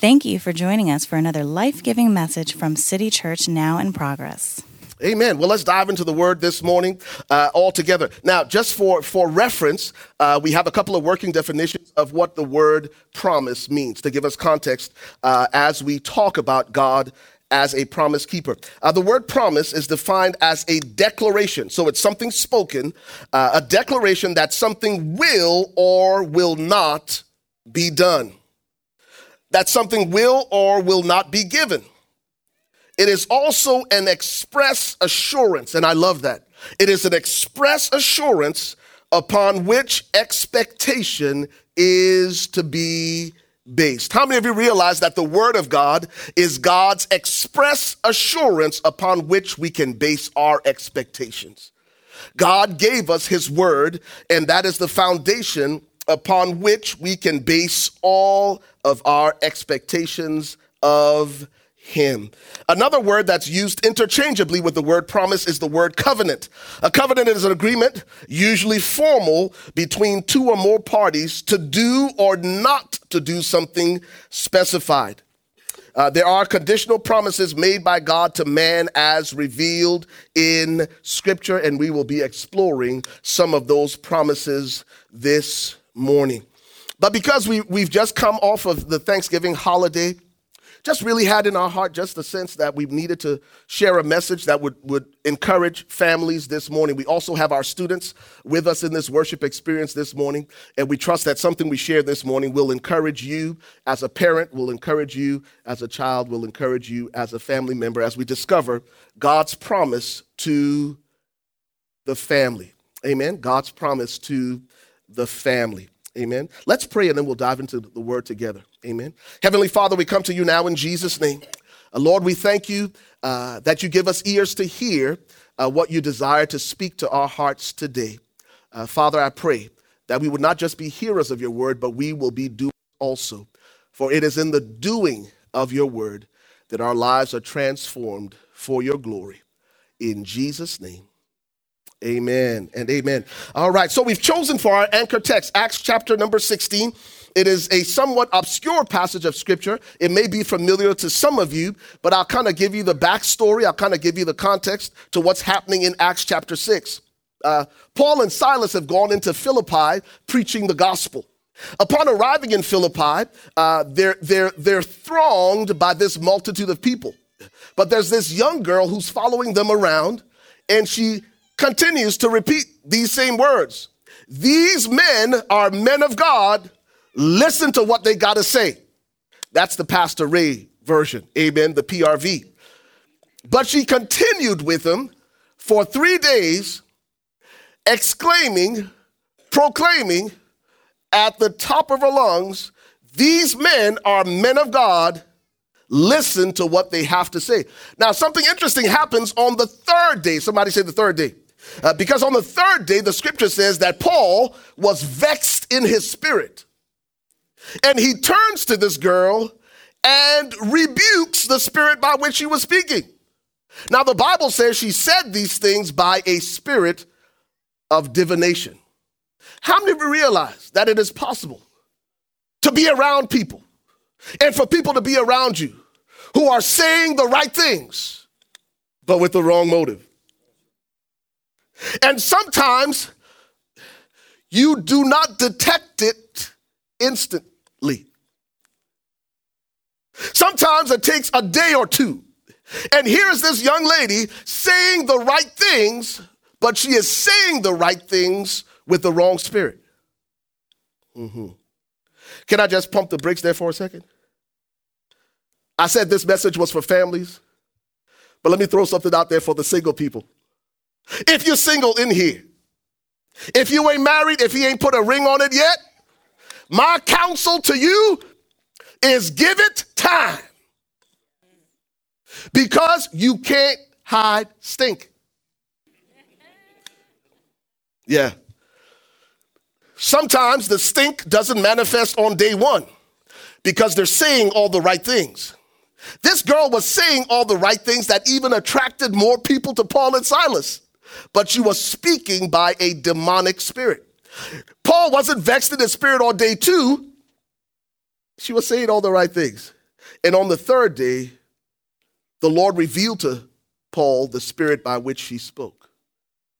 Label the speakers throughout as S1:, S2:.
S1: Thank you for joining us for another life giving message from City Church Now in Progress.
S2: Amen. Well, let's dive into the word this morning uh, all together. Now, just for, for reference, uh, we have a couple of working definitions of what the word promise means to give us context uh, as we talk about God as a promise keeper. Uh, the word promise is defined as a declaration. So it's something spoken, uh, a declaration that something will or will not be done. That something will or will not be given. It is also an express assurance, and I love that. It is an express assurance upon which expectation is to be based. How many of you realize that the Word of God is God's express assurance upon which we can base our expectations? God gave us His Word, and that is the foundation upon which we can base all of our expectations of him. Another word that's used interchangeably with the word promise is the word covenant. A covenant is an agreement, usually formal, between two or more parties to do or not to do something specified. Uh, there are conditional promises made by God to man as revealed in Scripture, and we will be exploring some of those promises this morning. But because we, we've just come off of the Thanksgiving holiday, just really had in our heart just the sense that we needed to share a message that would, would encourage families this morning. We also have our students with us in this worship experience this morning, and we trust that something we share this morning will encourage you as a parent, will encourage you as a child, will encourage you as a family member as we discover God's promise to the family. Amen. God's promise to the family. Amen. Let's pray and then we'll dive into the word together. Amen. Heavenly Father, we come to you now in Jesus' name. Uh, Lord, we thank you uh, that you give us ears to hear uh, what you desire to speak to our hearts today. Uh, Father, I pray that we would not just be hearers of your word, but we will be doers also. For it is in the doing of your word that our lives are transformed for your glory. In Jesus' name. Amen and amen. All right, so we've chosen for our anchor text Acts chapter number 16. It is a somewhat obscure passage of scripture. It may be familiar to some of you, but I'll kind of give you the backstory. I'll kind of give you the context to what's happening in Acts chapter 6. Uh, Paul and Silas have gone into Philippi preaching the gospel. Upon arriving in Philippi, uh, they're, they're, they're thronged by this multitude of people. But there's this young girl who's following them around, and she continues to repeat these same words. These men are men of God. Listen to what they got to say. That's the Pastor Ray version. Amen. The PRV. But she continued with them for three days, exclaiming, proclaiming at the top of her lungs, These men are men of God listen to what they have to say. Now, something interesting happens on the third day. Somebody say the third day. Uh, because on the third day, the scripture says that Paul was vexed in his spirit. And he turns to this girl and rebukes the spirit by which she was speaking. Now, the Bible says she said these things by a spirit of divination. How many of you realize that it is possible to be around people and for people to be around you who are saying the right things, but with the wrong motive? And sometimes you do not detect it instantly. Sometimes it takes a day or two. And here's this young lady saying the right things, but she is saying the right things with the wrong spirit. Mm-hmm. Can I just pump the brakes there for a second? I said this message was for families, but let me throw something out there for the single people. If you're single in here, if you ain't married, if he ain't put a ring on it yet, my counsel to you is give it time. Because you can't hide stink. Yeah. Sometimes the stink doesn't manifest on day one because they're saying all the right things. This girl was saying all the right things that even attracted more people to Paul and Silas but she was speaking by a demonic spirit. Paul wasn't vexed in his spirit on day two. She was saying all the right things. And on the third day, the Lord revealed to Paul the spirit by which she spoke.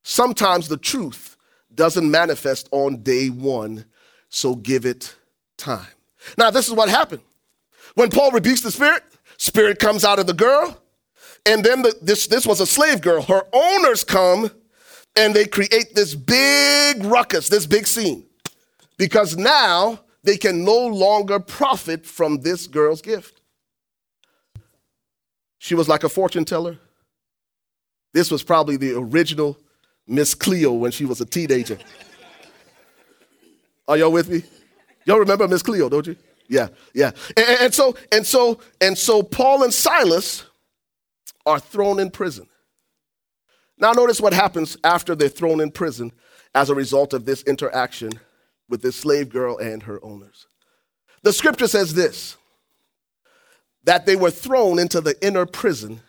S2: Sometimes the truth doesn't manifest on day one, so give it time. Now, this is what happened. When Paul rebukes the spirit, spirit comes out of the girl, and then the, this, this was a slave girl. Her owners come and they create this big ruckus, this big scene, because now they can no longer profit from this girl's gift. She was like a fortune teller. This was probably the original Miss Cleo when she was a teenager. Are y'all with me? Y'all remember Miss Cleo, don't you? Yeah, yeah. And, and, so, and so, and so Paul and Silas are thrown in prison. Now notice what happens after they're thrown in prison as a result of this interaction with this slave girl and her owners. The scripture says this that they were thrown into the inner prison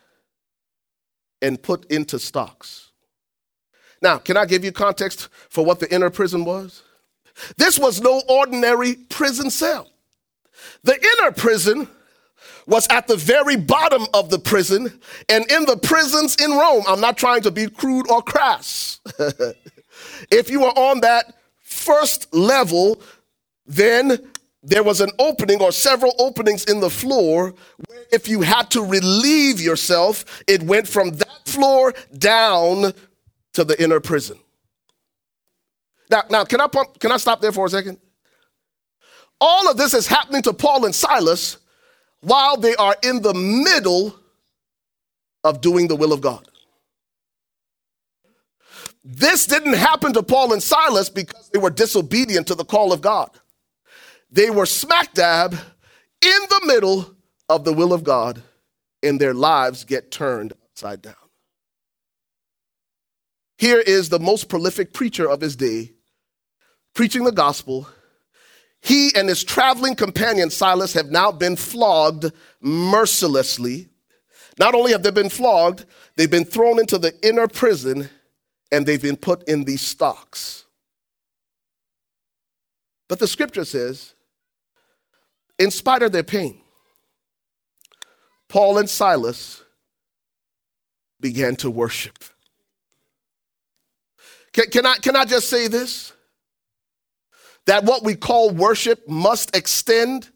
S2: and put into stocks. Now, can I give you context for what the inner prison was? This was no ordinary prison cell. The inner prison was at the very bottom of the prison and in the prisons in Rome. I'm not trying to be crude or crass. if you were on that first level, then there was an opening or several openings in the floor where if you had to relieve yourself, it went from that floor down to the inner prison. Now, now can I pump, can I stop there for a second? All of this is happening to Paul and Silas while they are in the middle of doing the will of God. This didn't happen to Paul and Silas because they were disobedient to the call of God. They were smack dab in the middle of the will of God, and their lives get turned upside down. Here is the most prolific preacher of his day preaching the gospel. He and his traveling companion Silas have now been flogged mercilessly. Not only have they been flogged, they've been thrown into the inner prison and they've been put in these stocks. But the scripture says, in spite of their pain, Paul and Silas began to worship. Can, can, I, can I just say this? That what we call worship must extend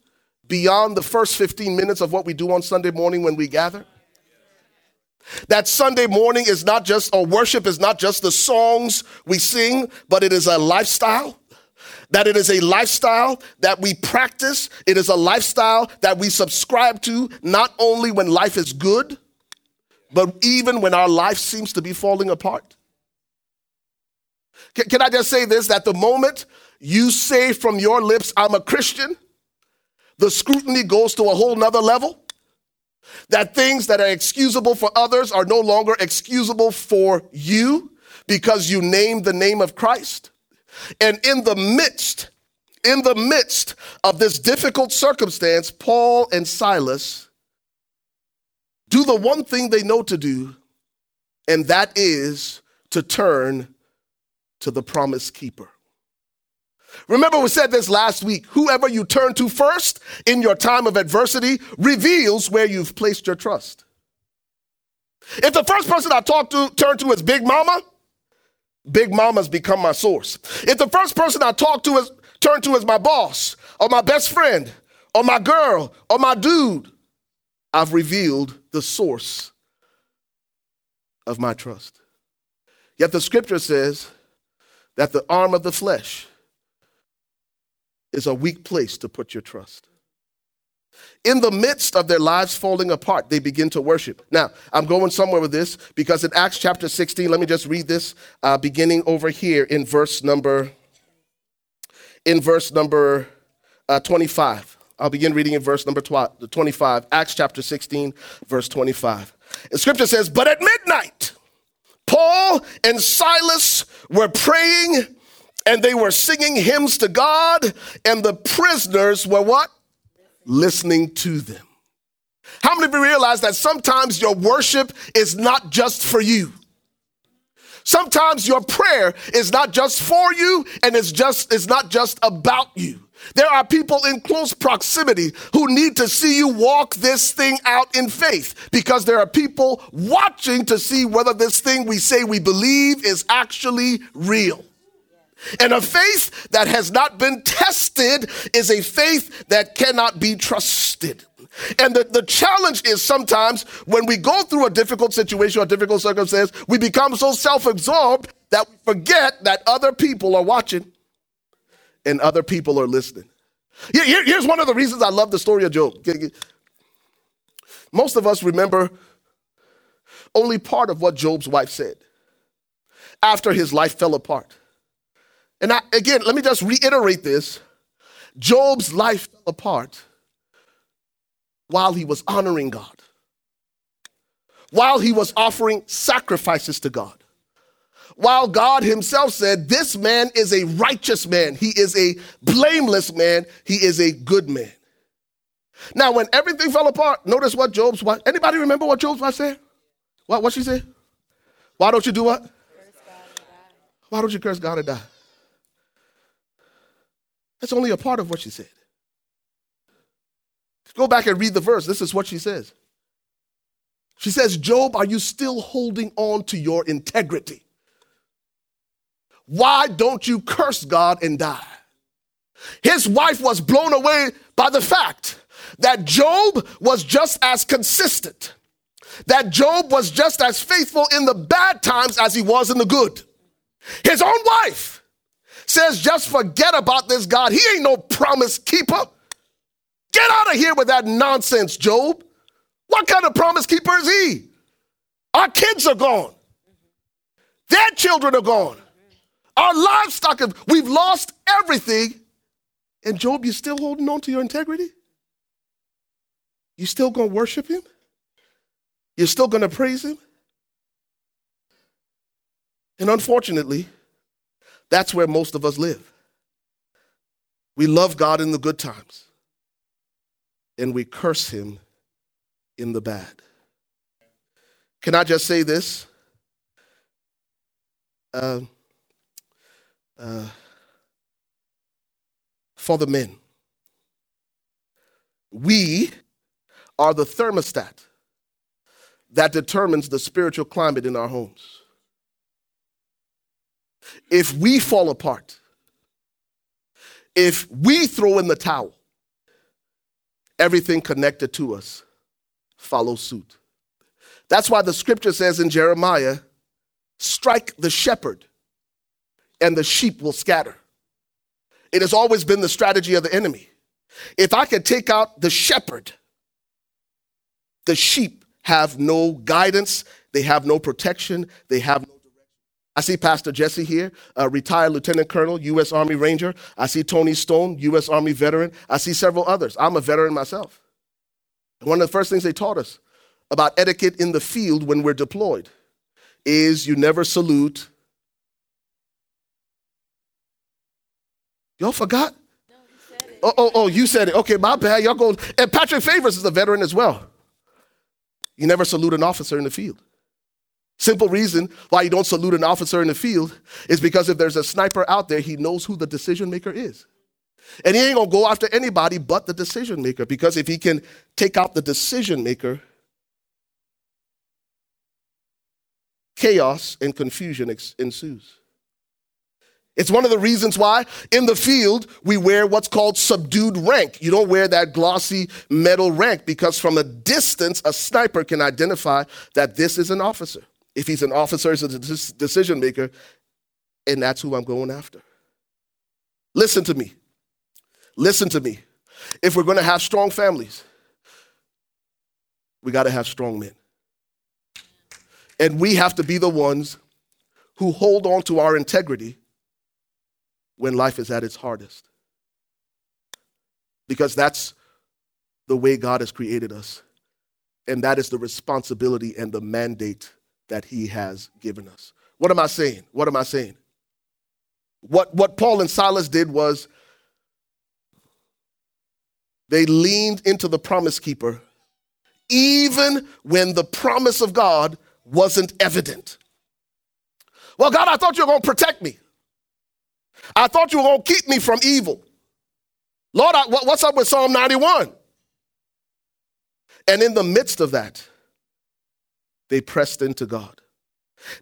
S2: beyond the first 15 minutes of what we do on Sunday morning when we gather. That Sunday morning is not just, or worship is not just the songs we sing, but it is a lifestyle. That it is a lifestyle that we practice. It is a lifestyle that we subscribe to, not only when life is good, but even when our life seems to be falling apart. Can, I just say this that the moment you say from your lips, I'm a Christian, the scrutiny goes to a whole nother level. That things that are excusable for others are no longer excusable for you because you name the name of Christ. And in the midst, in the midst of this difficult circumstance, Paul and Silas do the one thing they know to do, and that is to turn to the promise keeper. Remember, we said this last week whoever you turn to first in your time of adversity reveals where you've placed your trust. If the first person I talk to, turn to is Big Mama, Big Mama's become my source. If the first person I talk to is turn to is my boss, or my best friend, or my girl, or my dude, I've revealed the source of my trust. Yet the scripture says that the arm of the flesh is a weak place to put your trust. In the midst of their lives falling apart, they begin to worship. Now, I'm going somewhere with this because in Acts chapter 16, let me just read this, uh, beginning over here in verse number, in verse number uh, 25. I'll begin reading in verse number 25, Acts chapter 16, verse 25. The scripture says, But at midnight, Paul and Silas were praying and they were singing hymns to God, and the prisoners were what? Listening to them. How many of you realize that sometimes your worship is not just for you? Sometimes your prayer is not just for you and it's just it's not just about you. There are people in close proximity who need to see you walk this thing out in faith because there are people watching to see whether this thing we say we believe is actually real. And a faith that has not been tested is a faith that cannot be trusted. And the, the challenge is sometimes when we go through a difficult situation or difficult circumstance, we become so self absorbed that we forget that other people are watching and other people are listening. Here, here's one of the reasons I love the story of Job. Most of us remember only part of what Job's wife said after his life fell apart. And I, again, let me just reiterate this Job's life fell apart while he was honoring God, while he was offering sacrifices to God. While God himself said, This man is a righteous man, he is a blameless man, he is a good man. Now, when everything fell apart, notice what Job's wife, anybody remember what Job's wife said? What, what she said? Why don't you do what? Why don't you curse God and die? That's only a part of what she said. Go back and read the verse. This is what she says. She says, Job, are you still holding on to your integrity? Why don't you curse God and die? His wife was blown away by the fact that Job was just as consistent, that Job was just as faithful in the bad times as he was in the good. His own wife says, just forget about this God. He ain't no promise keeper. Get out of here with that nonsense, Job. What kind of promise keeper is he? Our kids are gone. Their children are gone. Our livestock, we've lost everything. And Job, you're still holding on to your integrity? You still gonna worship him? You're still gonna praise him? And unfortunately, that's where most of us live. We love God in the good times, and we curse him in the bad. Can I just say this? Uh, uh, for the men. We are the thermostat that determines the spiritual climate in our homes. If we fall apart, if we throw in the towel, everything connected to us follows suit. That's why the scripture says in Jeremiah strike the shepherd and the sheep will scatter. It has always been the strategy of the enemy. If I can take out the shepherd, the sheep have no guidance, they have no protection, they have no. I see Pastor Jesse here, a retired lieutenant colonel, U.S. Army Ranger. I see Tony Stone, U.S. Army veteran. I see several others. I'm a veteran myself. One of the first things they taught us about etiquette in the field when we're deployed is you never salute Y'all forgot? No, oh, oh, oh, you said it. Okay, my bad. Y'all go. And Patrick Favors is a veteran as well. You never salute an officer in the field. Simple reason why you don't salute an officer in the field is because if there's a sniper out there, he knows who the decision maker is. And he ain't gonna go after anybody but the decision maker because if he can take out the decision maker, chaos and confusion ensues. It's one of the reasons why in the field we wear what's called subdued rank. You don't wear that glossy metal rank because from a distance, a sniper can identify that this is an officer. If he's an officer, he's a decision maker, and that's who I'm going after. Listen to me. Listen to me. If we're going to have strong families, we got to have strong men. And we have to be the ones who hold on to our integrity when life is at its hardest. Because that's the way God has created us. And that is the responsibility and the mandate that He has given us. What am I saying? What am I saying? What, what Paul and Silas did was they leaned into the promise keeper even when the promise of God wasn't evident. Well, God, I thought you were going to protect me. I thought you were going to keep me from evil. Lord, I, what's up with Psalm 91? And in the midst of that, they pressed into God.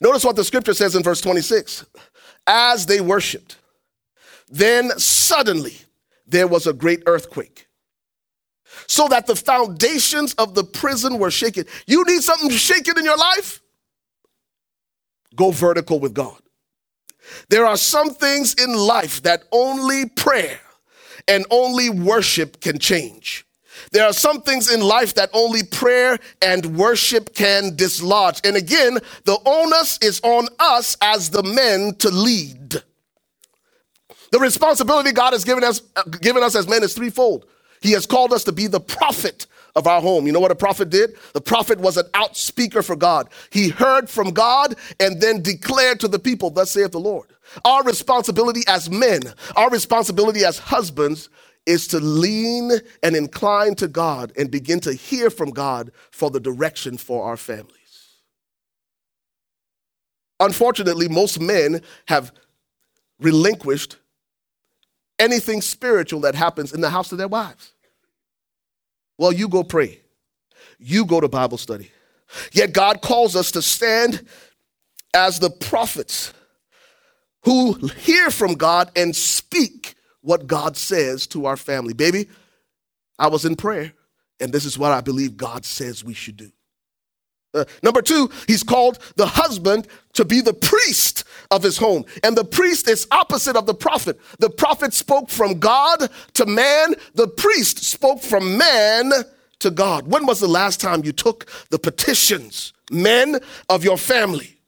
S2: Notice what the scripture says in verse 26 as they worshiped, then suddenly there was a great earthquake, so that the foundations of the prison were shaken. You need something shaken in your life? Go vertical with God. There are some things in life that only prayer and only worship can change. There are some things in life that only prayer and worship can dislodge. And again, the onus is on us as the men to lead. The responsibility God has given us, uh, given us as men is threefold. He has called us to be the prophet of our home. You know what a prophet did? The prophet was an outspeaker for God. He heard from God and then declared to the people, Thus saith the Lord. Our responsibility as men, our responsibility as husbands is to lean and incline to God and begin to hear from God for the direction for our families. Unfortunately, most men have relinquished anything spiritual that happens in the house of their wives. Well, you go pray, you go to Bible study. Yet God calls us to stand as the prophets who hear from God and speak what God says to our family. Baby, I was in prayer, and this is what I believe God says we should do. Uh, number two, he's called the husband to be the priest of his home. And the priest is opposite of the prophet. The prophet spoke from God to man, the priest spoke from man to God. When was the last time you took the petitions, men of your family,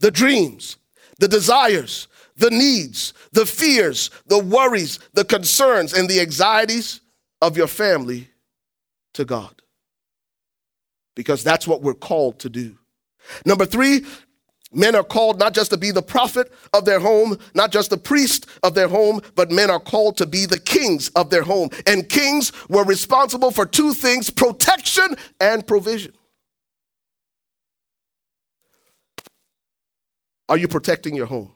S2: the dreams, the desires, the needs, the fears, the worries, the concerns, and the anxieties of your family to God. Because that's what we're called to do. Number three, men are called not just to be the prophet of their home, not just the priest of their home, but men are called to be the kings of their home. And kings were responsible for two things protection and provision. Are you protecting your home?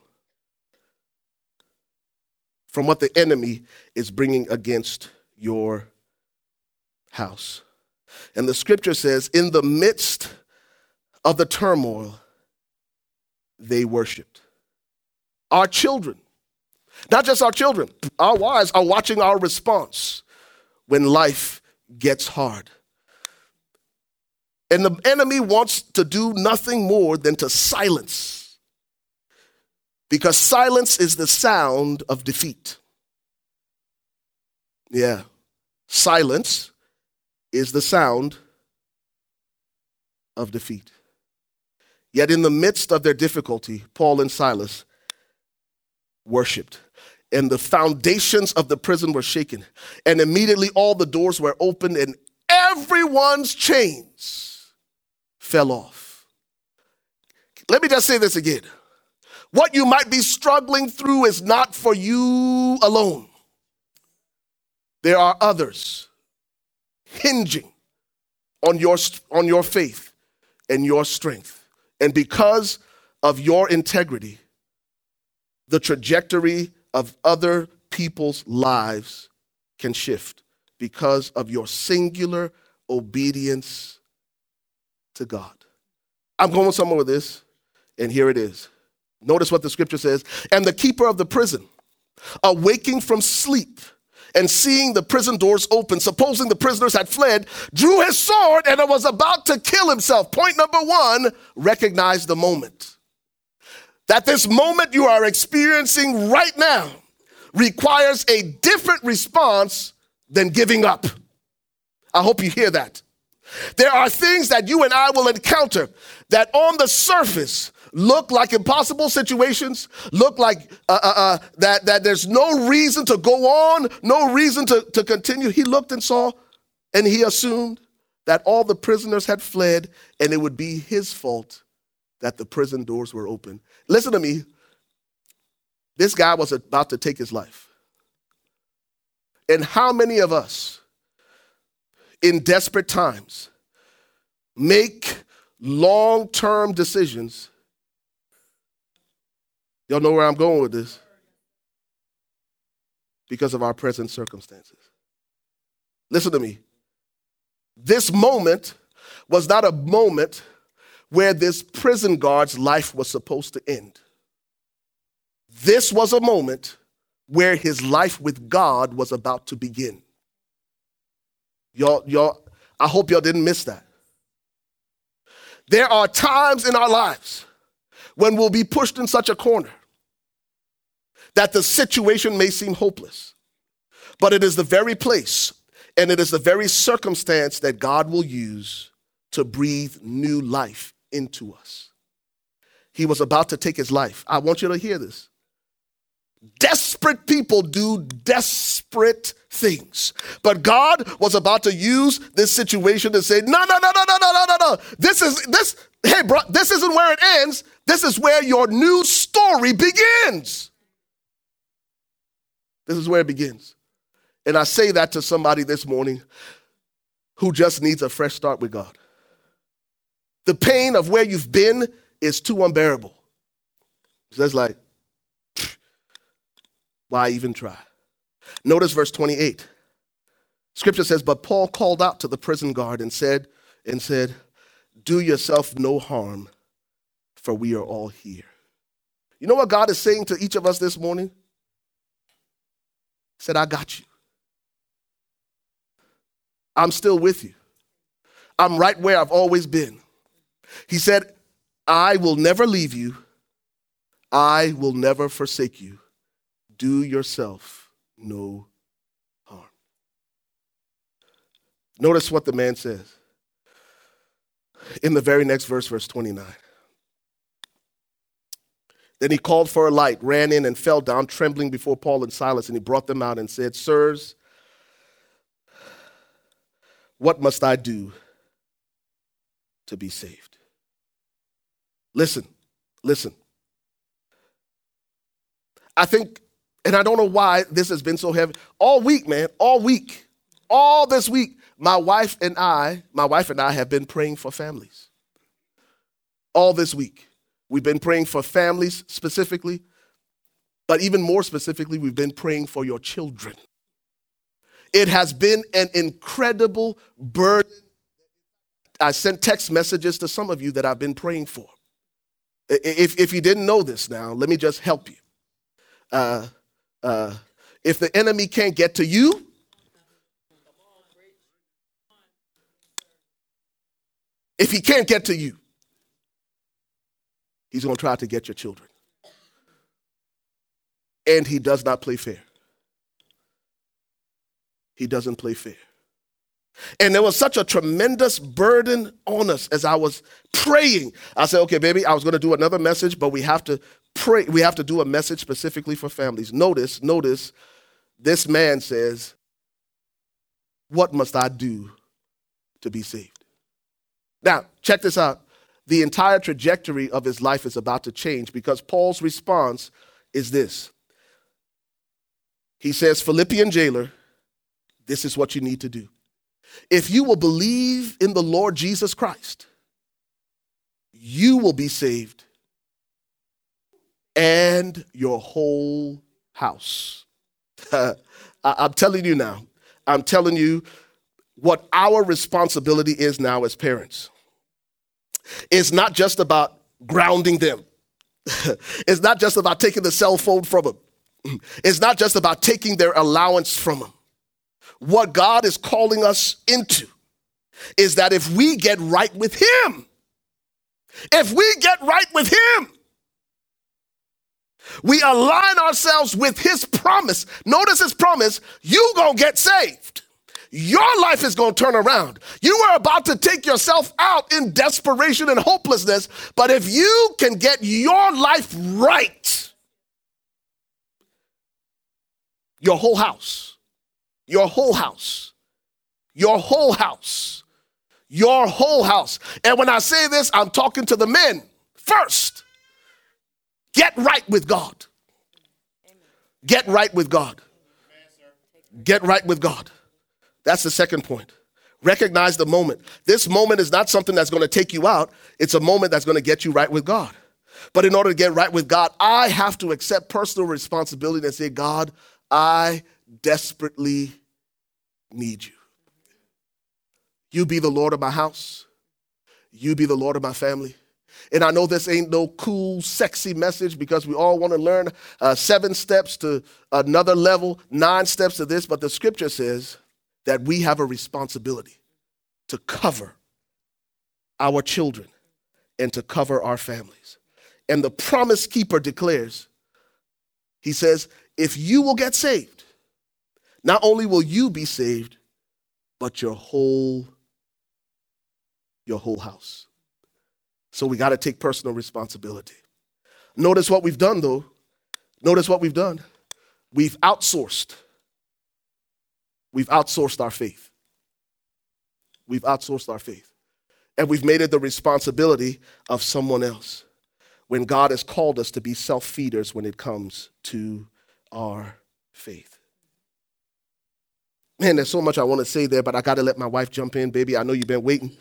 S2: From what the enemy is bringing against your house. And the scripture says, in the midst of the turmoil, they worshiped. Our children, not just our children, our wives are watching our response when life gets hard. And the enemy wants to do nothing more than to silence because silence is the sound of defeat. Yeah. Silence is the sound of defeat. Yet, in the midst of their difficulty, Paul and Silas worshiped, and the foundations of the prison were shaken, and immediately all the doors were opened, and everyone's chains fell off. Let me just say this again. What you might be struggling through is not for you alone. There are others hinging on your, on your faith and your strength. And because of your integrity, the trajectory of other people's lives can shift because of your singular obedience to God. I'm going somewhere with this, and here it is. Notice what the scripture says. And the keeper of the prison, awaking from sleep and seeing the prison doors open, supposing the prisoners had fled, drew his sword and was about to kill himself. Point number one recognize the moment. That this moment you are experiencing right now requires a different response than giving up. I hope you hear that. There are things that you and I will encounter that on the surface look like impossible situations, look like uh, uh, uh, that, that there's no reason to go on, no reason to, to continue. He looked and saw, and he assumed that all the prisoners had fled, and it would be his fault that the prison doors were open. Listen to me. This guy was about to take his life. And how many of us in desperate times make long term decisions Y'all know where I'm going with this? Because of our present circumstances. Listen to me. This moment was not a moment where this prison guard's life was supposed to end. This was a moment where his life with God was about to begin. Y'all, y'all, I hope y'all didn't miss that. There are times in our lives when we'll be pushed in such a corner that the situation may seem hopeless, but it is the very place and it is the very circumstance that God will use to breathe new life into us. He was about to take his life. I want you to hear this. Desperate people do desperate things. But God was about to use this situation to say, no, no, no, no, no, no, no, no, no. This is this, hey, bro, this isn't where it ends. This is where your new story begins. This is where it begins. And I say that to somebody this morning who just needs a fresh start with God. The pain of where you've been is too unbearable. So it's like, why even try? Notice verse 28. Scripture says, But Paul called out to the prison guard and said, and said, Do yourself no harm, for we are all here. You know what God is saying to each of us this morning? Said, I got you. I'm still with you. I'm right where I've always been. He said, I will never leave you. I will never forsake you. Do yourself no harm. Notice what the man says in the very next verse, verse 29. Then he called for a light, ran in, and fell down, trembling before Paul and Silas. And he brought them out and said, Sirs, what must I do to be saved? Listen, listen. I think, and I don't know why this has been so heavy. All week, man, all week, all this week, my wife and I, my wife and I have been praying for families. All this week. We've been praying for families specifically, but even more specifically, we've been praying for your children. It has been an incredible burden. I sent text messages to some of you that I've been praying for. If, if you didn't know this now, let me just help you. Uh, uh, if the enemy can't get to you, if he can't get to you, he's going to try to get your children. And he does not play fair. He doesn't play fair. And there was such a tremendous burden on us as I was praying. I said, okay, baby, I was going to do another message, but we have to pray. We have to do a message specifically for families. Notice, notice, this man says, What must I do to be saved? Now, check this out. The entire trajectory of his life is about to change because Paul's response is this. He says, Philippian jailer, this is what you need to do. If you will believe in the Lord Jesus Christ, you will be saved and your whole house. I'm telling you now, I'm telling you what our responsibility is now as parents. It's not just about grounding them. it's not just about taking the cell phone from them. It's not just about taking their allowance from them what God is calling us into is that if we get right with Him, if we get right with Him, we align ourselves with His promise. Notice His promise you gonna get saved. Your life is gonna turn around. You are about to take yourself out in desperation and hopelessness, but if you can get your life right, your whole house your whole house. Your whole house. Your whole house. And when I say this, I'm talking to the men first. Get right with God. Get right with God. Get right with God. That's the second point. Recognize the moment. This moment is not something that's going to take you out, it's a moment that's going to get you right with God. But in order to get right with God, I have to accept personal responsibility and say, God, I desperately need you. You be the Lord of my house. You be the Lord of my family. And I know this ain't no cool, sexy message because we all want to learn uh, seven steps to another level, nine steps to this, but the scripture says that we have a responsibility to cover our children and to cover our families. And the promise keeper declares, he says, if you will get saved, not only will you be saved, but your whole your whole house. So we got to take personal responsibility. Notice what we've done though. Notice what we've done. We've outsourced. We've outsourced our faith. We've outsourced our faith. And we've made it the responsibility of someone else when God has called us to be self feeders when it comes to our faith. Man, there's so much I want to say there, but I got to let my wife jump in, baby. I know you've been waiting.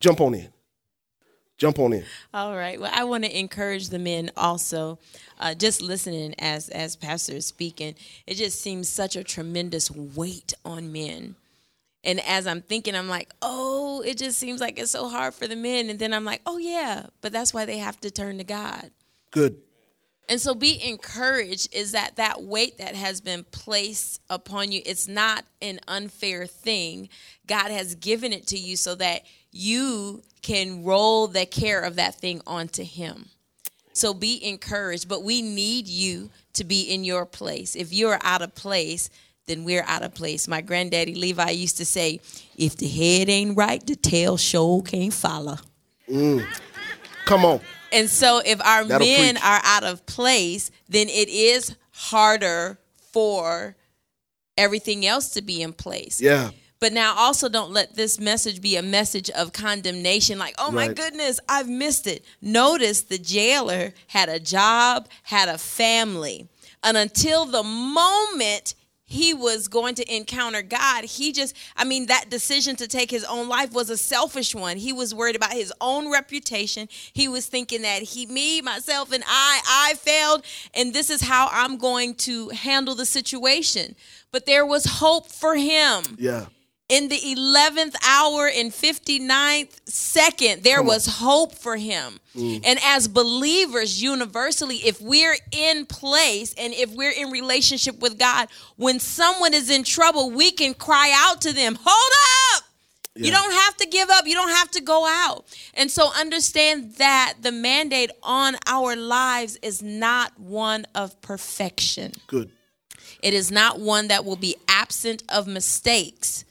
S2: Jump on in. Jump on in.
S3: All right. Well, I want to encourage the men also. Uh, just listening as as pastor is speaking, it just seems such a tremendous weight on men. And as I'm thinking, I'm like, oh, it just seems like it's so hard for the men. And then I'm like, oh yeah, but that's why they have to turn to God.
S2: Good.
S3: And so be encouraged is that that weight that has been placed upon you, it's not an unfair thing. God has given it to you so that you can roll the care of that thing onto him. So be encouraged, but we need you to be in your place. If you're out of place, then we're out of place. My granddaddy Levi used to say, if the head ain't right, the tail sure can't follow.
S2: Mm. Come on.
S3: And so if our That'll men preach. are out of place, then it is harder for everything else to be in place.
S2: Yeah.
S3: But now also don't let this message be a message of condemnation like, oh my right. goodness, I've missed it. Notice the jailer had a job, had a family. And until the moment he was going to encounter God, he just, I mean, that decision to take his own life was a selfish one. He was worried about his own reputation. He was thinking that he, me, myself, and I, I failed, and this is how I'm going to handle the situation. But there was hope for him.
S2: Yeah
S3: in the 11th hour and 59th second there was hope for him mm. and as believers universally if we're in place and if we're in relationship with god when someone is in trouble we can cry out to them hold up yeah. You don't have to give up. You don't have to go out. And so understand that the mandate on our lives is not one of perfection.
S2: Good.
S3: It is not one that will be absent of mistakes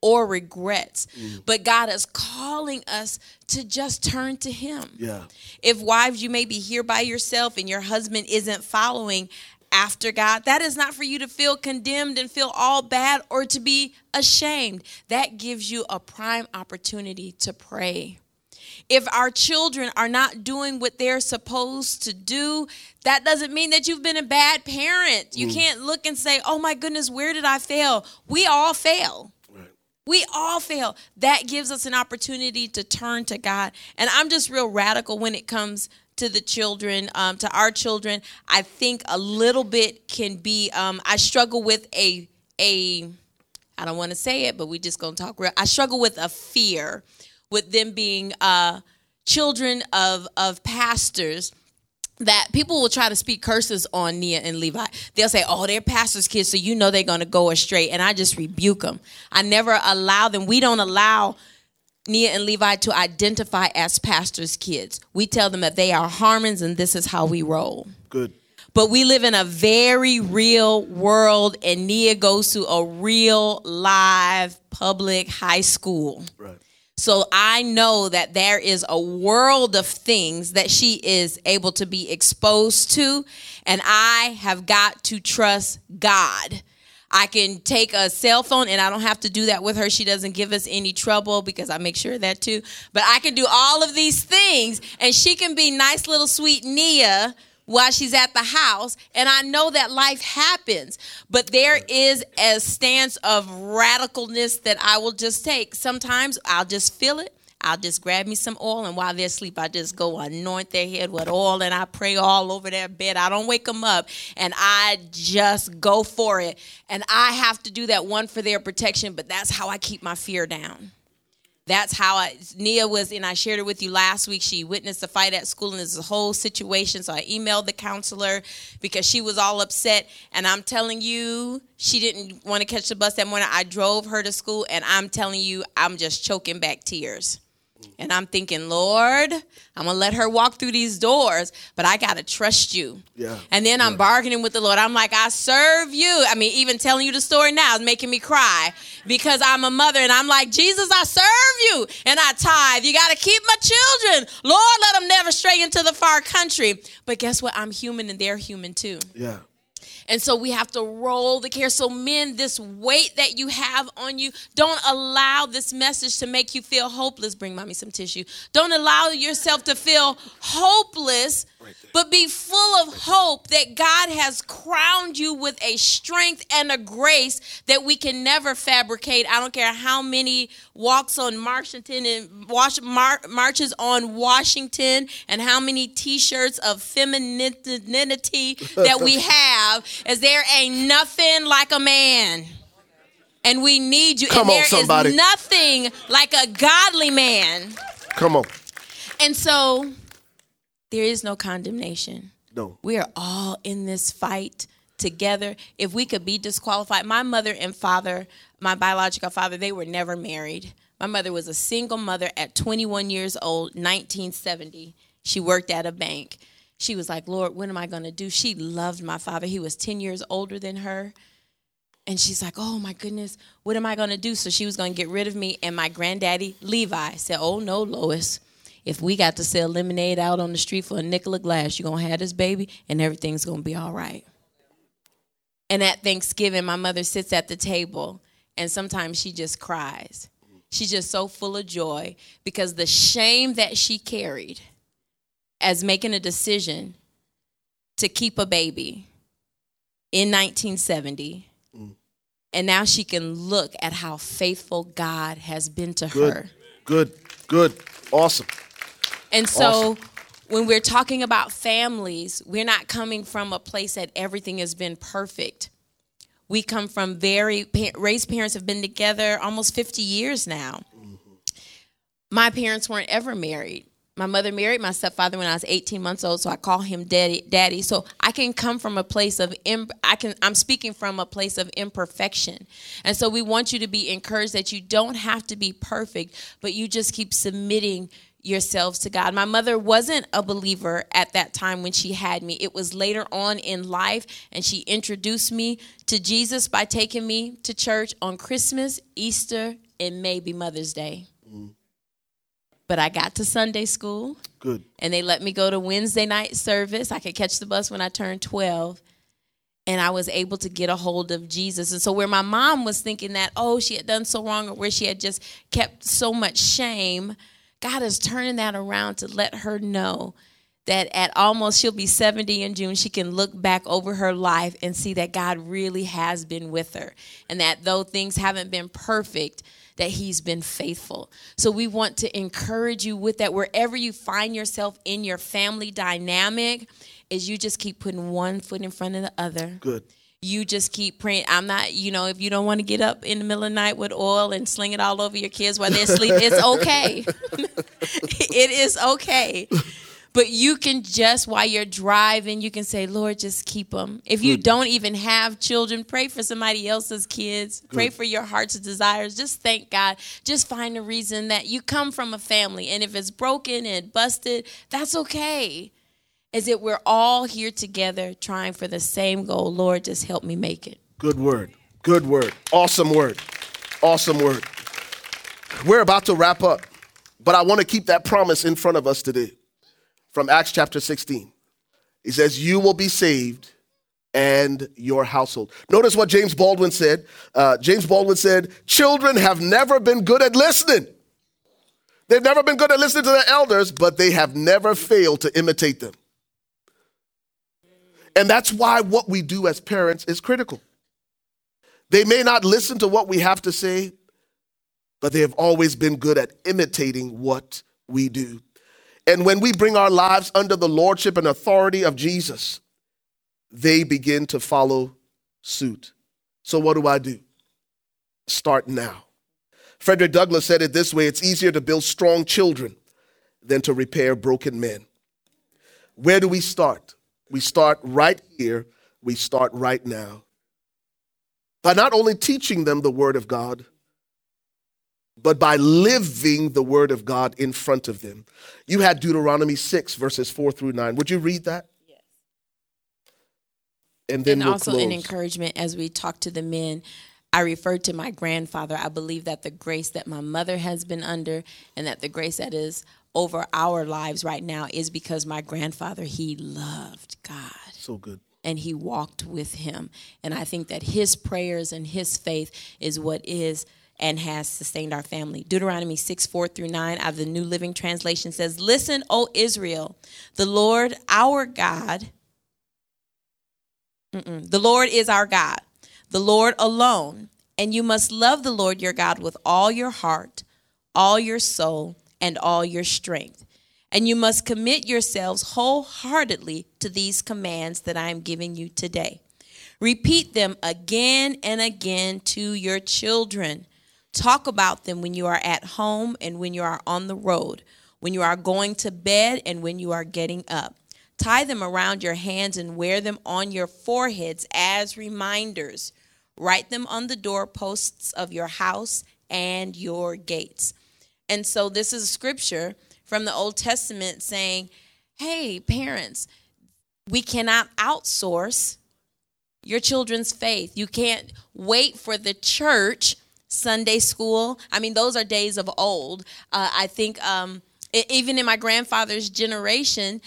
S3: or regrets. Mm. But God is calling us to just turn to Him.
S2: Yeah.
S3: If wives, you may be here by yourself and your husband isn't following after God, that is not for you to feel condemned and feel all bad or to be ashamed. That gives you a prime opportunity to pray. If our children are not doing what they're supposed to do, that doesn't mean that you've been a bad parent. You mm. can't look and say, oh my goodness, where did I fail? We all fail. We all fail. That gives us an opportunity to turn to God. And I'm just real radical when it comes to the children, um, to our children. I think a little bit can be. Um, I struggle with a a. I don't want to say it, but we just gonna talk real. I struggle with a fear with them being uh, children of of pastors that people will try to speak curses on Nia and Levi. They'll say, "Oh, they're pastors' kids, so you know they're going to go astray." And I just rebuke them. I never allow them. We don't allow Nia and Levi to identify as pastors' kids. We tell them that they are Harmons, and this is how we roll.
S2: Good.
S3: But we live in a very real world, and Nia goes to a real live public high school.
S2: Right.
S3: So I know that there is a world of things that she is able to be exposed to, and I have got to trust God. I can take a cell phone and I don't have to do that with her. She doesn't give us any trouble because I make sure of that too. But I can do all of these things and she can be nice little sweet Nia while she's at the house. And I know that life happens, but there is a stance of radicalness that I will just take. Sometimes I'll just feel it. I'll just grab me some oil, and while they're asleep, I just go anoint their head with oil, and I pray all over their bed. I don't wake them up, and I just go for it. And I have to do that one for their protection, but that's how I keep my fear down that's how I, Nia was, and I shared it with you last week. She witnessed the fight at school, and a whole situation. So I emailed the counselor because she was all upset. And I'm telling you, she didn't want to catch the bus that morning. I drove her to school, and I'm telling you, I'm just choking back tears. And I'm thinking, Lord, I'm gonna let her walk through these doors, but I gotta trust you.
S2: Yeah.
S3: And then I'm
S2: yeah.
S3: bargaining with the Lord. I'm like, I serve you. I mean, even telling you the story now is making me cry because I'm a mother and I'm like, Jesus, I serve you and I tithe. You gotta keep my children. Lord, let them never stray into the far country. But guess what? I'm human and they're human too.
S2: Yeah.
S3: And so we have to roll the care. So, men, this weight that you have on you, don't allow this message to make you feel hopeless. Bring mommy some tissue. Don't allow yourself to feel hopeless, but be full of hope that God has crowned you with a strength and a grace that we can never fabricate. I don't care how many walks on Washington and wash, mar- marches on Washington and how many t shirts of femininity that we have is there ain't nothing like a man. And we need you.
S2: Come
S3: and
S2: on, somebody.
S3: is nothing like a godly man.
S2: Come on.
S3: And so there is no condemnation.
S2: No.
S3: We are all in this fight together. If we could be disqualified, my mother and father, my biological father, they were never married. My mother was a single mother at 21 years old, 1970. She worked at a bank. She was like, Lord, what am I going to do? She loved my father. He was 10 years older than her. And she's like, oh my goodness, what am I going to do? So she was going to get rid of me. And my granddaddy, Levi, said, oh no, Lois. If we got to sell lemonade out on the street for a nickel a glass, you're going to have this baby and everything's going to be all right. And at Thanksgiving, my mother sits at the table and sometimes she just cries. She's just so full of joy because the shame that she carried as making a decision to keep a baby in 1970 mm. and now she can look at how faithful God has been to
S2: Good.
S3: her.
S2: Good. Good. Awesome.
S3: And so
S2: Awesome.
S3: when we're talking about families, we're not coming from a place that everything has been perfect. We come from very raised parents have been together almost 50 years now. Mm-hmm. My parents weren't ever married. My mother married my stepfather when I was 18 months old, so I call him daddy. Daddy. So I can come from a place of Im- I can I'm speaking from a place of imperfection, and so we want you to be encouraged that you don't have to be perfect, but you just keep submitting yourselves to God. My mother wasn't a believer at that time when she had me. It was later on in life, and she introduced me to Jesus by taking me to church on Christmas, Easter, and maybe Mother's Day. But I got to Sunday school
S2: Good.
S3: and they let me go to Wednesday night service. I could catch the bus when I turned 12. And I was able to get a hold of Jesus. And so, where my mom was thinking that, oh, she had done so wrong, or where she had just kept so much shame, God is turning that around to let her know that at almost, she'll be 70 in June, she can look back over her life and see that God really has been with her. And that though things haven't been perfect, that he's been faithful. So we want to encourage you with that wherever you find yourself in your family dynamic is you just keep putting one foot in front of the other.
S2: Good.
S3: You just keep praying. I'm not, you know, if you don't want to get up in the middle of the night with oil and sling it all over your kids while they're asleep, it's okay. it is okay. But you can just, while you're driving, you can say, Lord, just keep them. If you don't even have children, pray for somebody else's kids. Pray for your heart's desires. Just thank God. Just find a reason that you come from a family. And if it's broken and busted, that's okay. Is that we're all here together trying for the same goal. Lord, just help me make it.
S2: Good word. Good word. Awesome word. Awesome word. We're about to wrap up, but I want to keep that promise in front of us today from Acts chapter 16. He says, You will be saved and your household. Notice what James Baldwin said. Uh, James Baldwin said, Children have never been good at listening. They've never been good at listening to their elders, but they have never failed to imitate them. And that's why what we do as parents is critical. They may not listen to what we have to say, but they have always been good at imitating what we do. And when we bring our lives under the lordship and authority of Jesus, they begin to follow suit. So, what do I do? Start now. Frederick Douglass said it this way it's easier to build strong children than to repair broken men. Where do we start? We start right here, we start right now. By not only teaching them the Word of God, but by living the Word of God in front of them. You had Deuteronomy 6, verses 4 through 9. Would you read that? Yes.
S3: And then and we'll also close. an encouragement as we talk to the men. I referred to my grandfather. I believe that the grace that my mother has been under and that the grace that is over our lives right now is because my grandfather, he loved God.
S2: So good.
S3: And he walked with him. And I think that his prayers and his faith is what is and has sustained our family. Deuteronomy 6, 4 through 9 out of the New Living Translation says, Listen, O Israel, the Lord our God, the Lord is our God, the Lord alone. And you must love the Lord your God with all your heart, all your soul, and all your strength. And you must commit yourselves wholeheartedly to these commands that I am giving you today. Repeat them again and again to your children. Talk about them when you are at home and when you are on the road, when you are going to bed and when you are getting up. Tie them around your hands and wear them on your foreheads as reminders. Write them on the doorposts of your house and your gates. And so this is a scripture from the Old Testament saying, hey, parents, we cannot outsource your children's faith. You can't wait for the church, Sunday school. I mean, those are days of old. Uh, I think um, even in my grandfather's generation,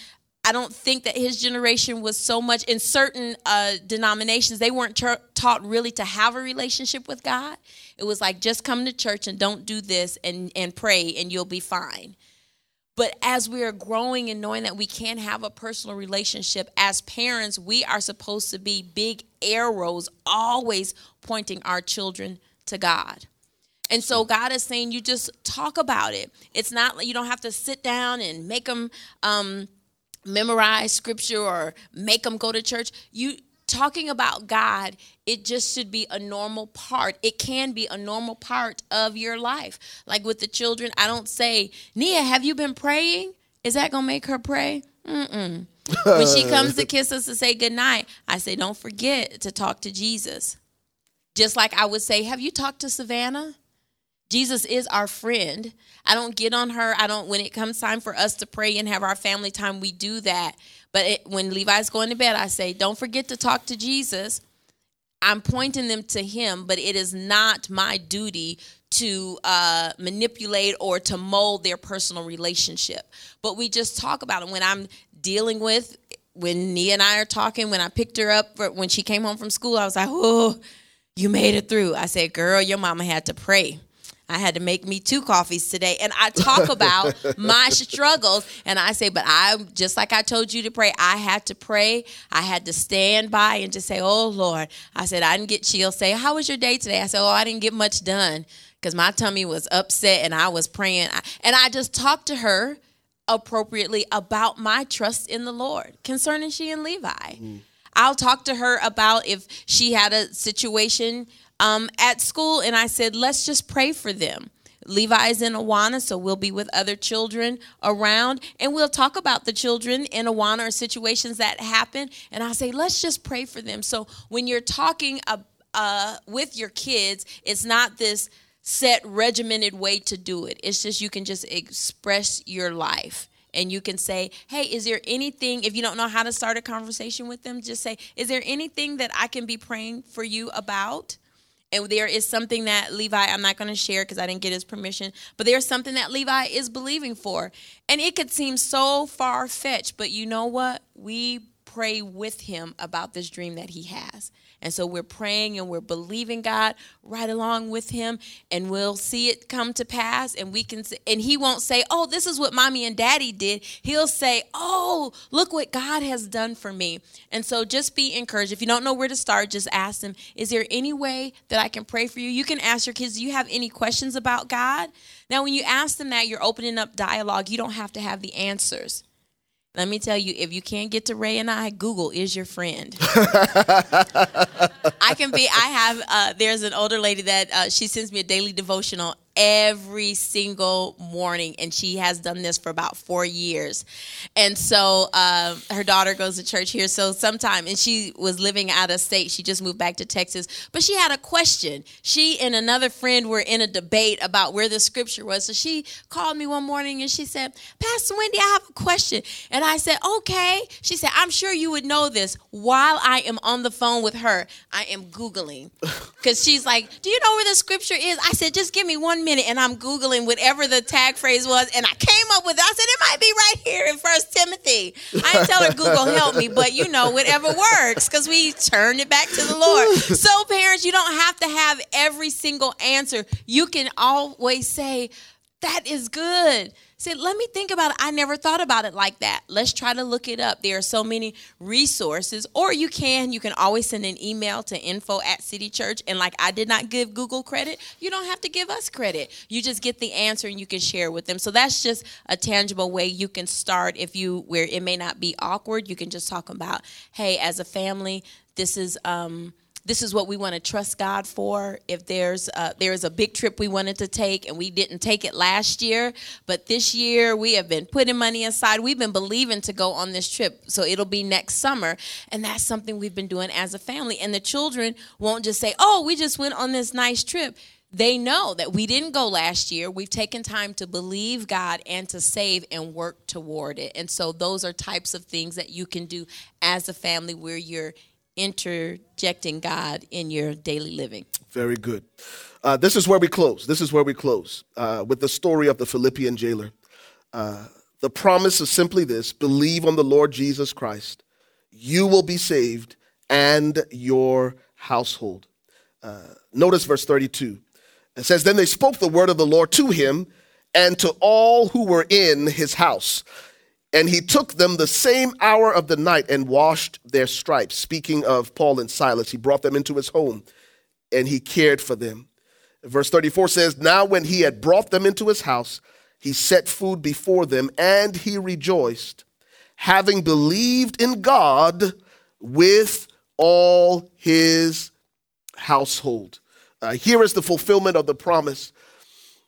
S3: I don't think that his generation was so much in certain uh, denominations, they weren't taught really to have a relationship with God. It was like, just come to church and don't do this and, and pray and you'll be fine. But as we are growing and knowing that we can have a personal relationship, as parents, we are supposed to be big arrows, always pointing our children to God. And so God is saying, you just talk about it. It's not, like you don't have to sit down and make them, um, memorize scripture or make them go to church. You talking about God, it just should be a normal part. It can be a normal part of your life. Like with the children, I don't say, Nia, have you been praying? Is that gonna make her pray? Mm-mm. when she comes to kiss us to say goodnight, I say, don't forget to talk to Jesus. Just like I would say, have you talked to Savannah? Jesus is our friend. I don't get on her. I don't, when it comes time for us to pray and have our family time, we do that. But it, when Levi's going to bed, I say, don't forget to talk to Jesus. I'm pointing them to him, but it is not my duty to uh, manipulate or to mold their personal relationship. But we just talk about it. When I'm dealing with, when Nia and I are talking, when I picked her up for, when she came home from school, I was like, oh, you made it through. I said, girl, your mama had to pray I had to make me two coffees today. And I talk about my struggles. And I say, but I, just like I told you to pray, I had to pray. I had to stand by and just say, oh, Lord. I said, I didn't get, she'll say, how was your day today? I said, oh, I didn't get much done because my tummy was upset and I was praying. And I just talked to her appropriately about my trust in the Lord concerning she and Levi. Mm. I'll talk to her about if she had a situation um, at school, and I said, let's just pray for them. Levi is in Awana, so we'll be with other children around, and we'll talk about the children in Awana or situations that happen. And I say, let's just pray for them. So when you're talking uh, uh, with your kids, it's not this set regimented way to do it. It's just you can just express your life and you can say, Hey, is there anything, if you don't know how to start a conversation with them, just say, Is there anything that I can be praying for you about? And there is something that Levi, I'm not going to share because I didn't get his permission, but there's something that Levi is believing for. And it could seem so far fetched, but you know what? We pray with him about this dream that he has. And so we're praying and we're believing God right along with him and we'll see it come to pass and we can and he won't say, "Oh, this is what mommy and daddy did." He'll say, "Oh, look what God has done for me." And so just be encouraged. If you don't know where to start, just ask them, "Is there any way that I can pray for you?" You can ask your kids, "Do you have any questions about God?" Now, when you ask them that, you're opening up dialogue. You don't have to have the answers. Let me tell you, if you can't get to Ray and I, Google is your friend. I can be. I have. Uh, there's an older lady that uh, she sends me a daily devotional every single morning and she has done this for about four years. And so uh, her daughter goes to church here so sometime and she was living out of state. She just moved back to texas. But she had a question. She and another friend were in a debate about where the scripture was. So she called me one morning and she said pastor wendy i have a question. And i said okay. She said i'm sure you would know this. While i am on the phone with her i am googling. Because she's like do you know where the scripture is? I said just give me one minute and I'm Googling whatever the tag phrase was, and I came up with it. I said, it might be right here in First Timothy. I didn't tell her Google help me, but you know, whatever works, because we turned it back to the Lord. So, parents, you don't have to have every single answer. You can always say, that is good said, let me think about it. I never thought about it like that. Let's try to look it up. There are so many resources. Or you can, you can always send an email to info at City Church. And like I did not give Google credit, you don't have to give us credit. You just get the answer and you can share with them. So that's just a tangible way you can start if you where it may not be awkward. You can just talk about, hey, as a family, this is um this is what we want to trust God for. If there's a, there's a big trip we wanted to take and we didn't take it last year, but this year we have been putting money aside. We've been believing to go on this trip, so it'll be next summer, and that's something we've been doing as a family. And the children won't just say, "Oh, we just went on this nice trip." They know that we didn't go last year. We've taken time to believe God and to save and work toward it. And so those are types of things that you can do as a family where you're interjecting God in your daily living.
S2: Very good. Uh, this is where we close. This is where we close uh, with the story of the Philippian jailer. Uh, the promise is simply this believe on the Lord Jesus Christ, you will be saved and your household. Uh, notice verse 32. It says, Then they spoke the word of the Lord to him and to all who were in his house. And he took them the same hour of the night and washed their stripes. Speaking of Paul and Silas, he brought them into his home and he cared for them. Verse 34 says, Now when he had brought them into his house, he set food before them and he rejoiced, having believed in God with all his household. Uh, here is the fulfillment of the promise.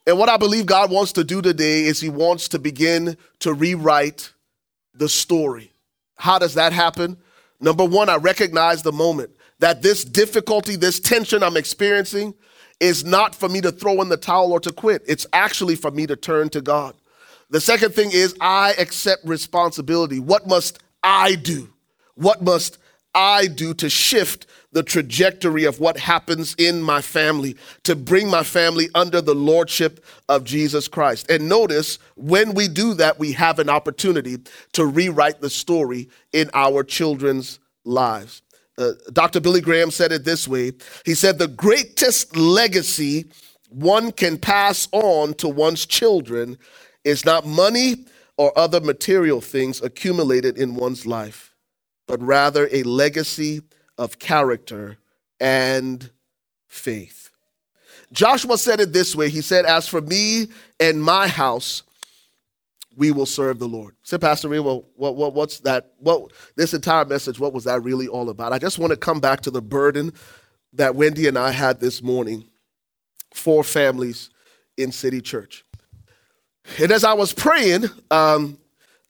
S2: And what I believe God wants to do today is he wants to begin to rewrite the story. How does that happen? Number one, I recognize the moment that this difficulty, this tension I'm experiencing is not for me to throw in the towel or to quit. It's actually for me to turn to God. The second thing is I accept responsibility. What must I do? What must I do to shift the trajectory of what happens in my family, to bring my family under the lordship of Jesus Christ. And notice when we do that, we have an opportunity to rewrite the story in our children's lives. Uh, Dr. Billy Graham said it this way He said, The greatest legacy one can pass on to one's children is not money or other material things accumulated in one's life, but rather a legacy of character and faith. Joshua said it this way He said, As for me and my house, we will serve the Lord. Said Pastor Ray, well, what, what, what's that? What this entire message, what was that really all about? I just want to come back to the burden that Wendy and I had this morning for families in City Church. And as I was praying, um,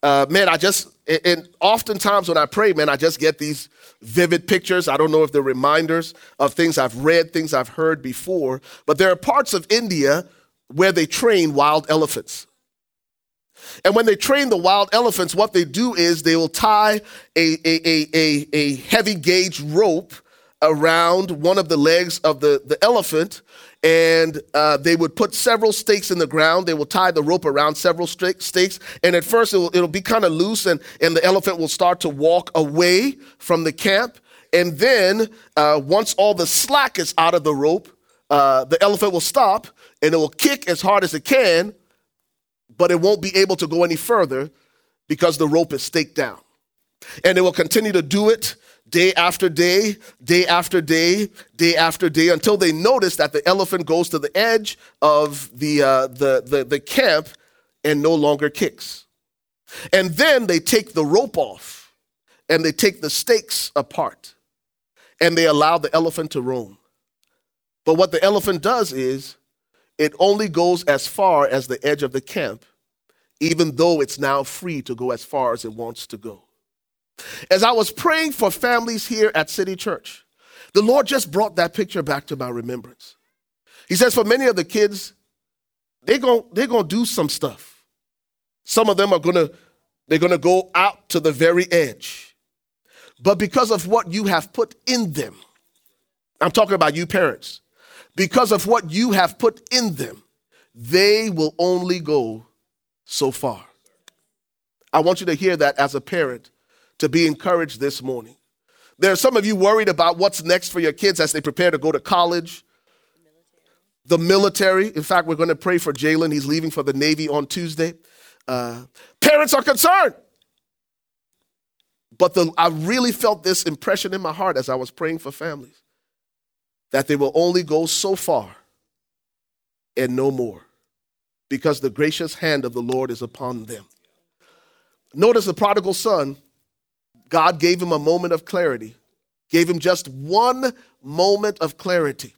S2: uh, man, I just, and oftentimes when I pray, man, I just get these vivid pictures. I don't know if they're reminders of things I've read, things I've heard before, but there are parts of India where they train wild elephants. And when they train the wild elephants, what they do is they will tie a, a, a, a, a heavy gauge rope around one of the legs of the, the elephant, and uh, they would put several stakes in the ground. They will tie the rope around several stakes, and at first it'll, it'll be kind of loose, and, and the elephant will start to walk away from the camp. And then, uh, once all the slack is out of the rope, uh, the elephant will stop and it will kick as hard as it can, but it won't be able to go any further because the rope is staked down. And it will continue to do it day after day, day after day, day after day, until they notice that the elephant goes to the edge of the, uh, the, the, the camp and no longer kicks. And then they take the rope off and they take the stakes apart and they allow the elephant to roam. But what the elephant does is it only goes as far as the edge of the camp, even though it's now free to go as far as it wants to go. As I was praying for families here at City Church, the Lord just brought that picture back to my remembrance. He says, for many of the kids, they're gonna they're gonna do some stuff. Some of them are gonna, they're gonna go out to the very edge. But because of what you have put in them, I'm talking about you parents, because of what you have put in them, they will only go so far. I want you to hear that as a parent to be encouraged this morning. There are some of you worried about what's next for your kids as they prepare to go to college, the military. In fact, we're going to pray for Jalen. He's leaving for the Navy on Tuesday. Uh, parents are concerned. But the, I really felt this impression in my heart as I was praying for families that they will only go so far and no more because the gracious hand of the Lord is upon them. Notice the prodigal son God gave him a moment of clarity, gave him just one moment of clarity.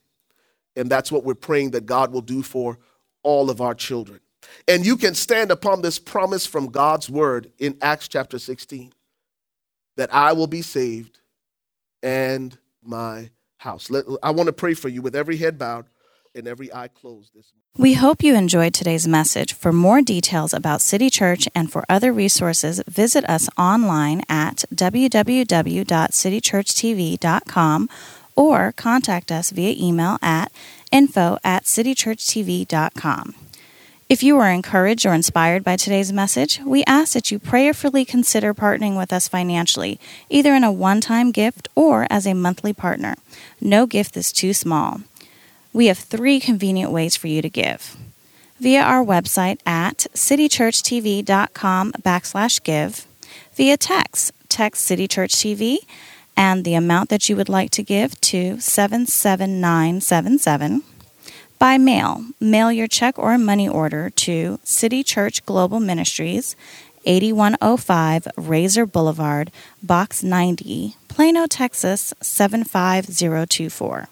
S2: And that's what we're praying that God will do for all of our children. And you can stand upon this promise from God's word in Acts chapter 16 that I will be saved and my house. Let, I want to pray for you with every head bowed and every eye closed this morning.
S1: We hope you enjoyed today's message. For more details about City Church and for other resources, visit us online at www.citychurchtv.com or contact us via email at info at citychurchtv.com. If you were encouraged or inspired by today's message, we ask that you prayerfully consider partnering with us financially, either in a one time gift or as a monthly partner. No gift is too small. We have three convenient ways for you to give. Via our website at citychurchtv.com backslash give, via text, text City Church TV, and the amount that you would like to give to 77977. By mail, mail your check or money order to City Church Global Ministries, 8105 Rasor Boulevard, Box 90, Plano, Texas 75024.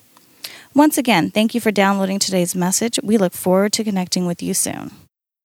S1: Once again, thank you for downloading today's message. We look forward to connecting with you soon.